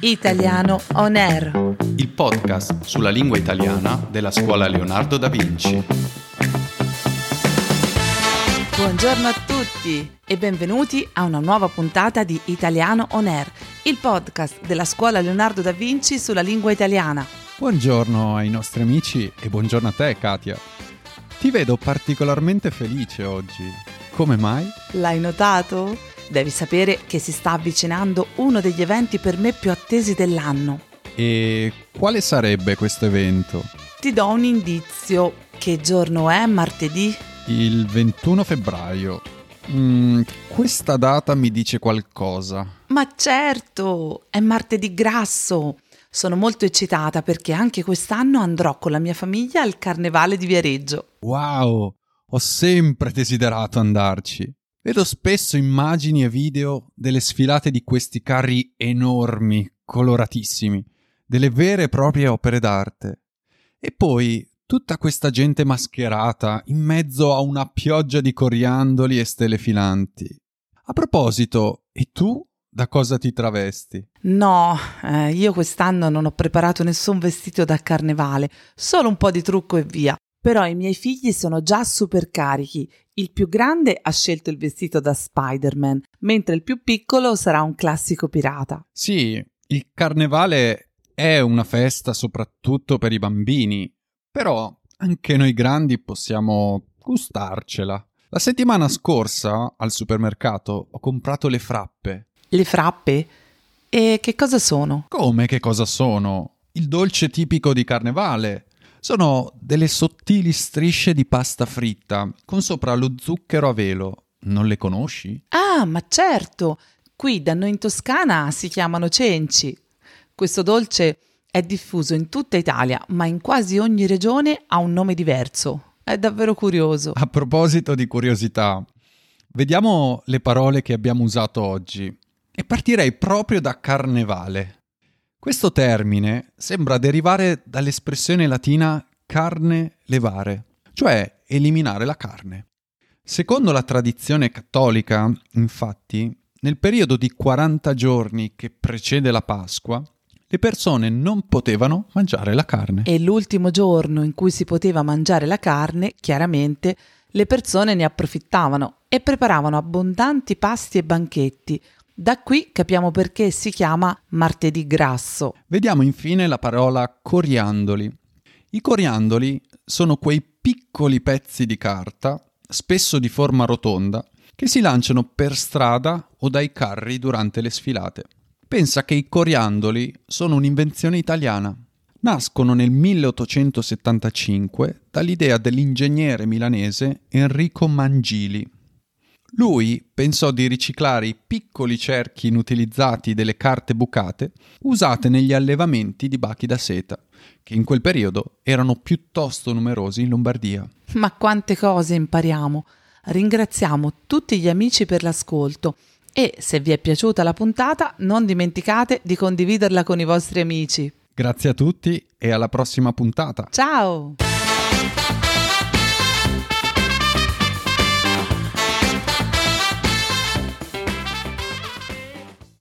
Italiano On Air. il podcast sulla lingua italiana della scuola Leonardo da Vinci. Buongiorno a tutti e benvenuti a una nuova puntata di Italiano On Air, il podcast della scuola Leonardo da Vinci sulla lingua italiana. Buongiorno ai nostri amici e buongiorno a te Katia. Ti vedo particolarmente felice oggi. Come mai? L'hai notato? Devi sapere che si sta avvicinando uno degli eventi per me più attesi dell'anno. E quale sarebbe questo evento? Ti do un indizio. Che giorno è martedì? Il 21 febbraio. Mm, questa data mi dice qualcosa. Ma certo, è martedì grasso. Sono molto eccitata perché anche quest'anno andrò con la mia famiglia al carnevale di Viareggio. Wow, ho sempre desiderato andarci. Vedo spesso immagini e video delle sfilate di questi carri enormi, coloratissimi, delle vere e proprie opere d'arte. E poi tutta questa gente mascherata in mezzo a una pioggia di coriandoli e stelle filanti. A proposito, e tu da cosa ti travesti? No, eh, io quest'anno non ho preparato nessun vestito da carnevale, solo un po' di trucco e via. Però i miei figli sono già super carichi. Il più grande ha scelto il vestito da Spider-Man, mentre il più piccolo sarà un classico pirata. Sì, il carnevale è una festa soprattutto per i bambini, però anche noi grandi possiamo gustarcela. La settimana scorsa al supermercato ho comprato le frappe. Le frappe? E che cosa sono? Come che cosa sono? Il dolce tipico di carnevale. Sono delle sottili strisce di pasta fritta con sopra lo zucchero a velo. Non le conosci? Ah, ma certo! Qui da noi in Toscana si chiamano cenci. Questo dolce è diffuso in tutta Italia, ma in quasi ogni regione ha un nome diverso. È davvero curioso. A proposito di curiosità, vediamo le parole che abbiamo usato oggi. E partirei proprio da carnevale. Questo termine sembra derivare dall'espressione latina carne levare, cioè eliminare la carne. Secondo la tradizione cattolica, infatti, nel periodo di 40 giorni che precede la Pasqua, le persone non potevano mangiare la carne. E l'ultimo giorno in cui si poteva mangiare la carne, chiaramente, le persone ne approfittavano e preparavano abbondanti pasti e banchetti. Da qui capiamo perché si chiama martedì grasso. Vediamo infine la parola coriandoli. I coriandoli sono quei piccoli pezzi di carta, spesso di forma rotonda, che si lanciano per strada o dai carri durante le sfilate. Pensa che i coriandoli sono un'invenzione italiana. Nascono nel 1875 dall'idea dell'ingegnere milanese Enrico Mangili. Lui pensò di riciclare i piccoli cerchi inutilizzati delle carte bucate usate negli allevamenti di bachi da seta, che in quel periodo erano piuttosto numerosi in Lombardia. Ma quante cose impariamo! Ringraziamo tutti gli amici per l'ascolto e se vi è piaciuta la puntata non dimenticate di condividerla con i vostri amici. Grazie a tutti e alla prossima puntata. Ciao!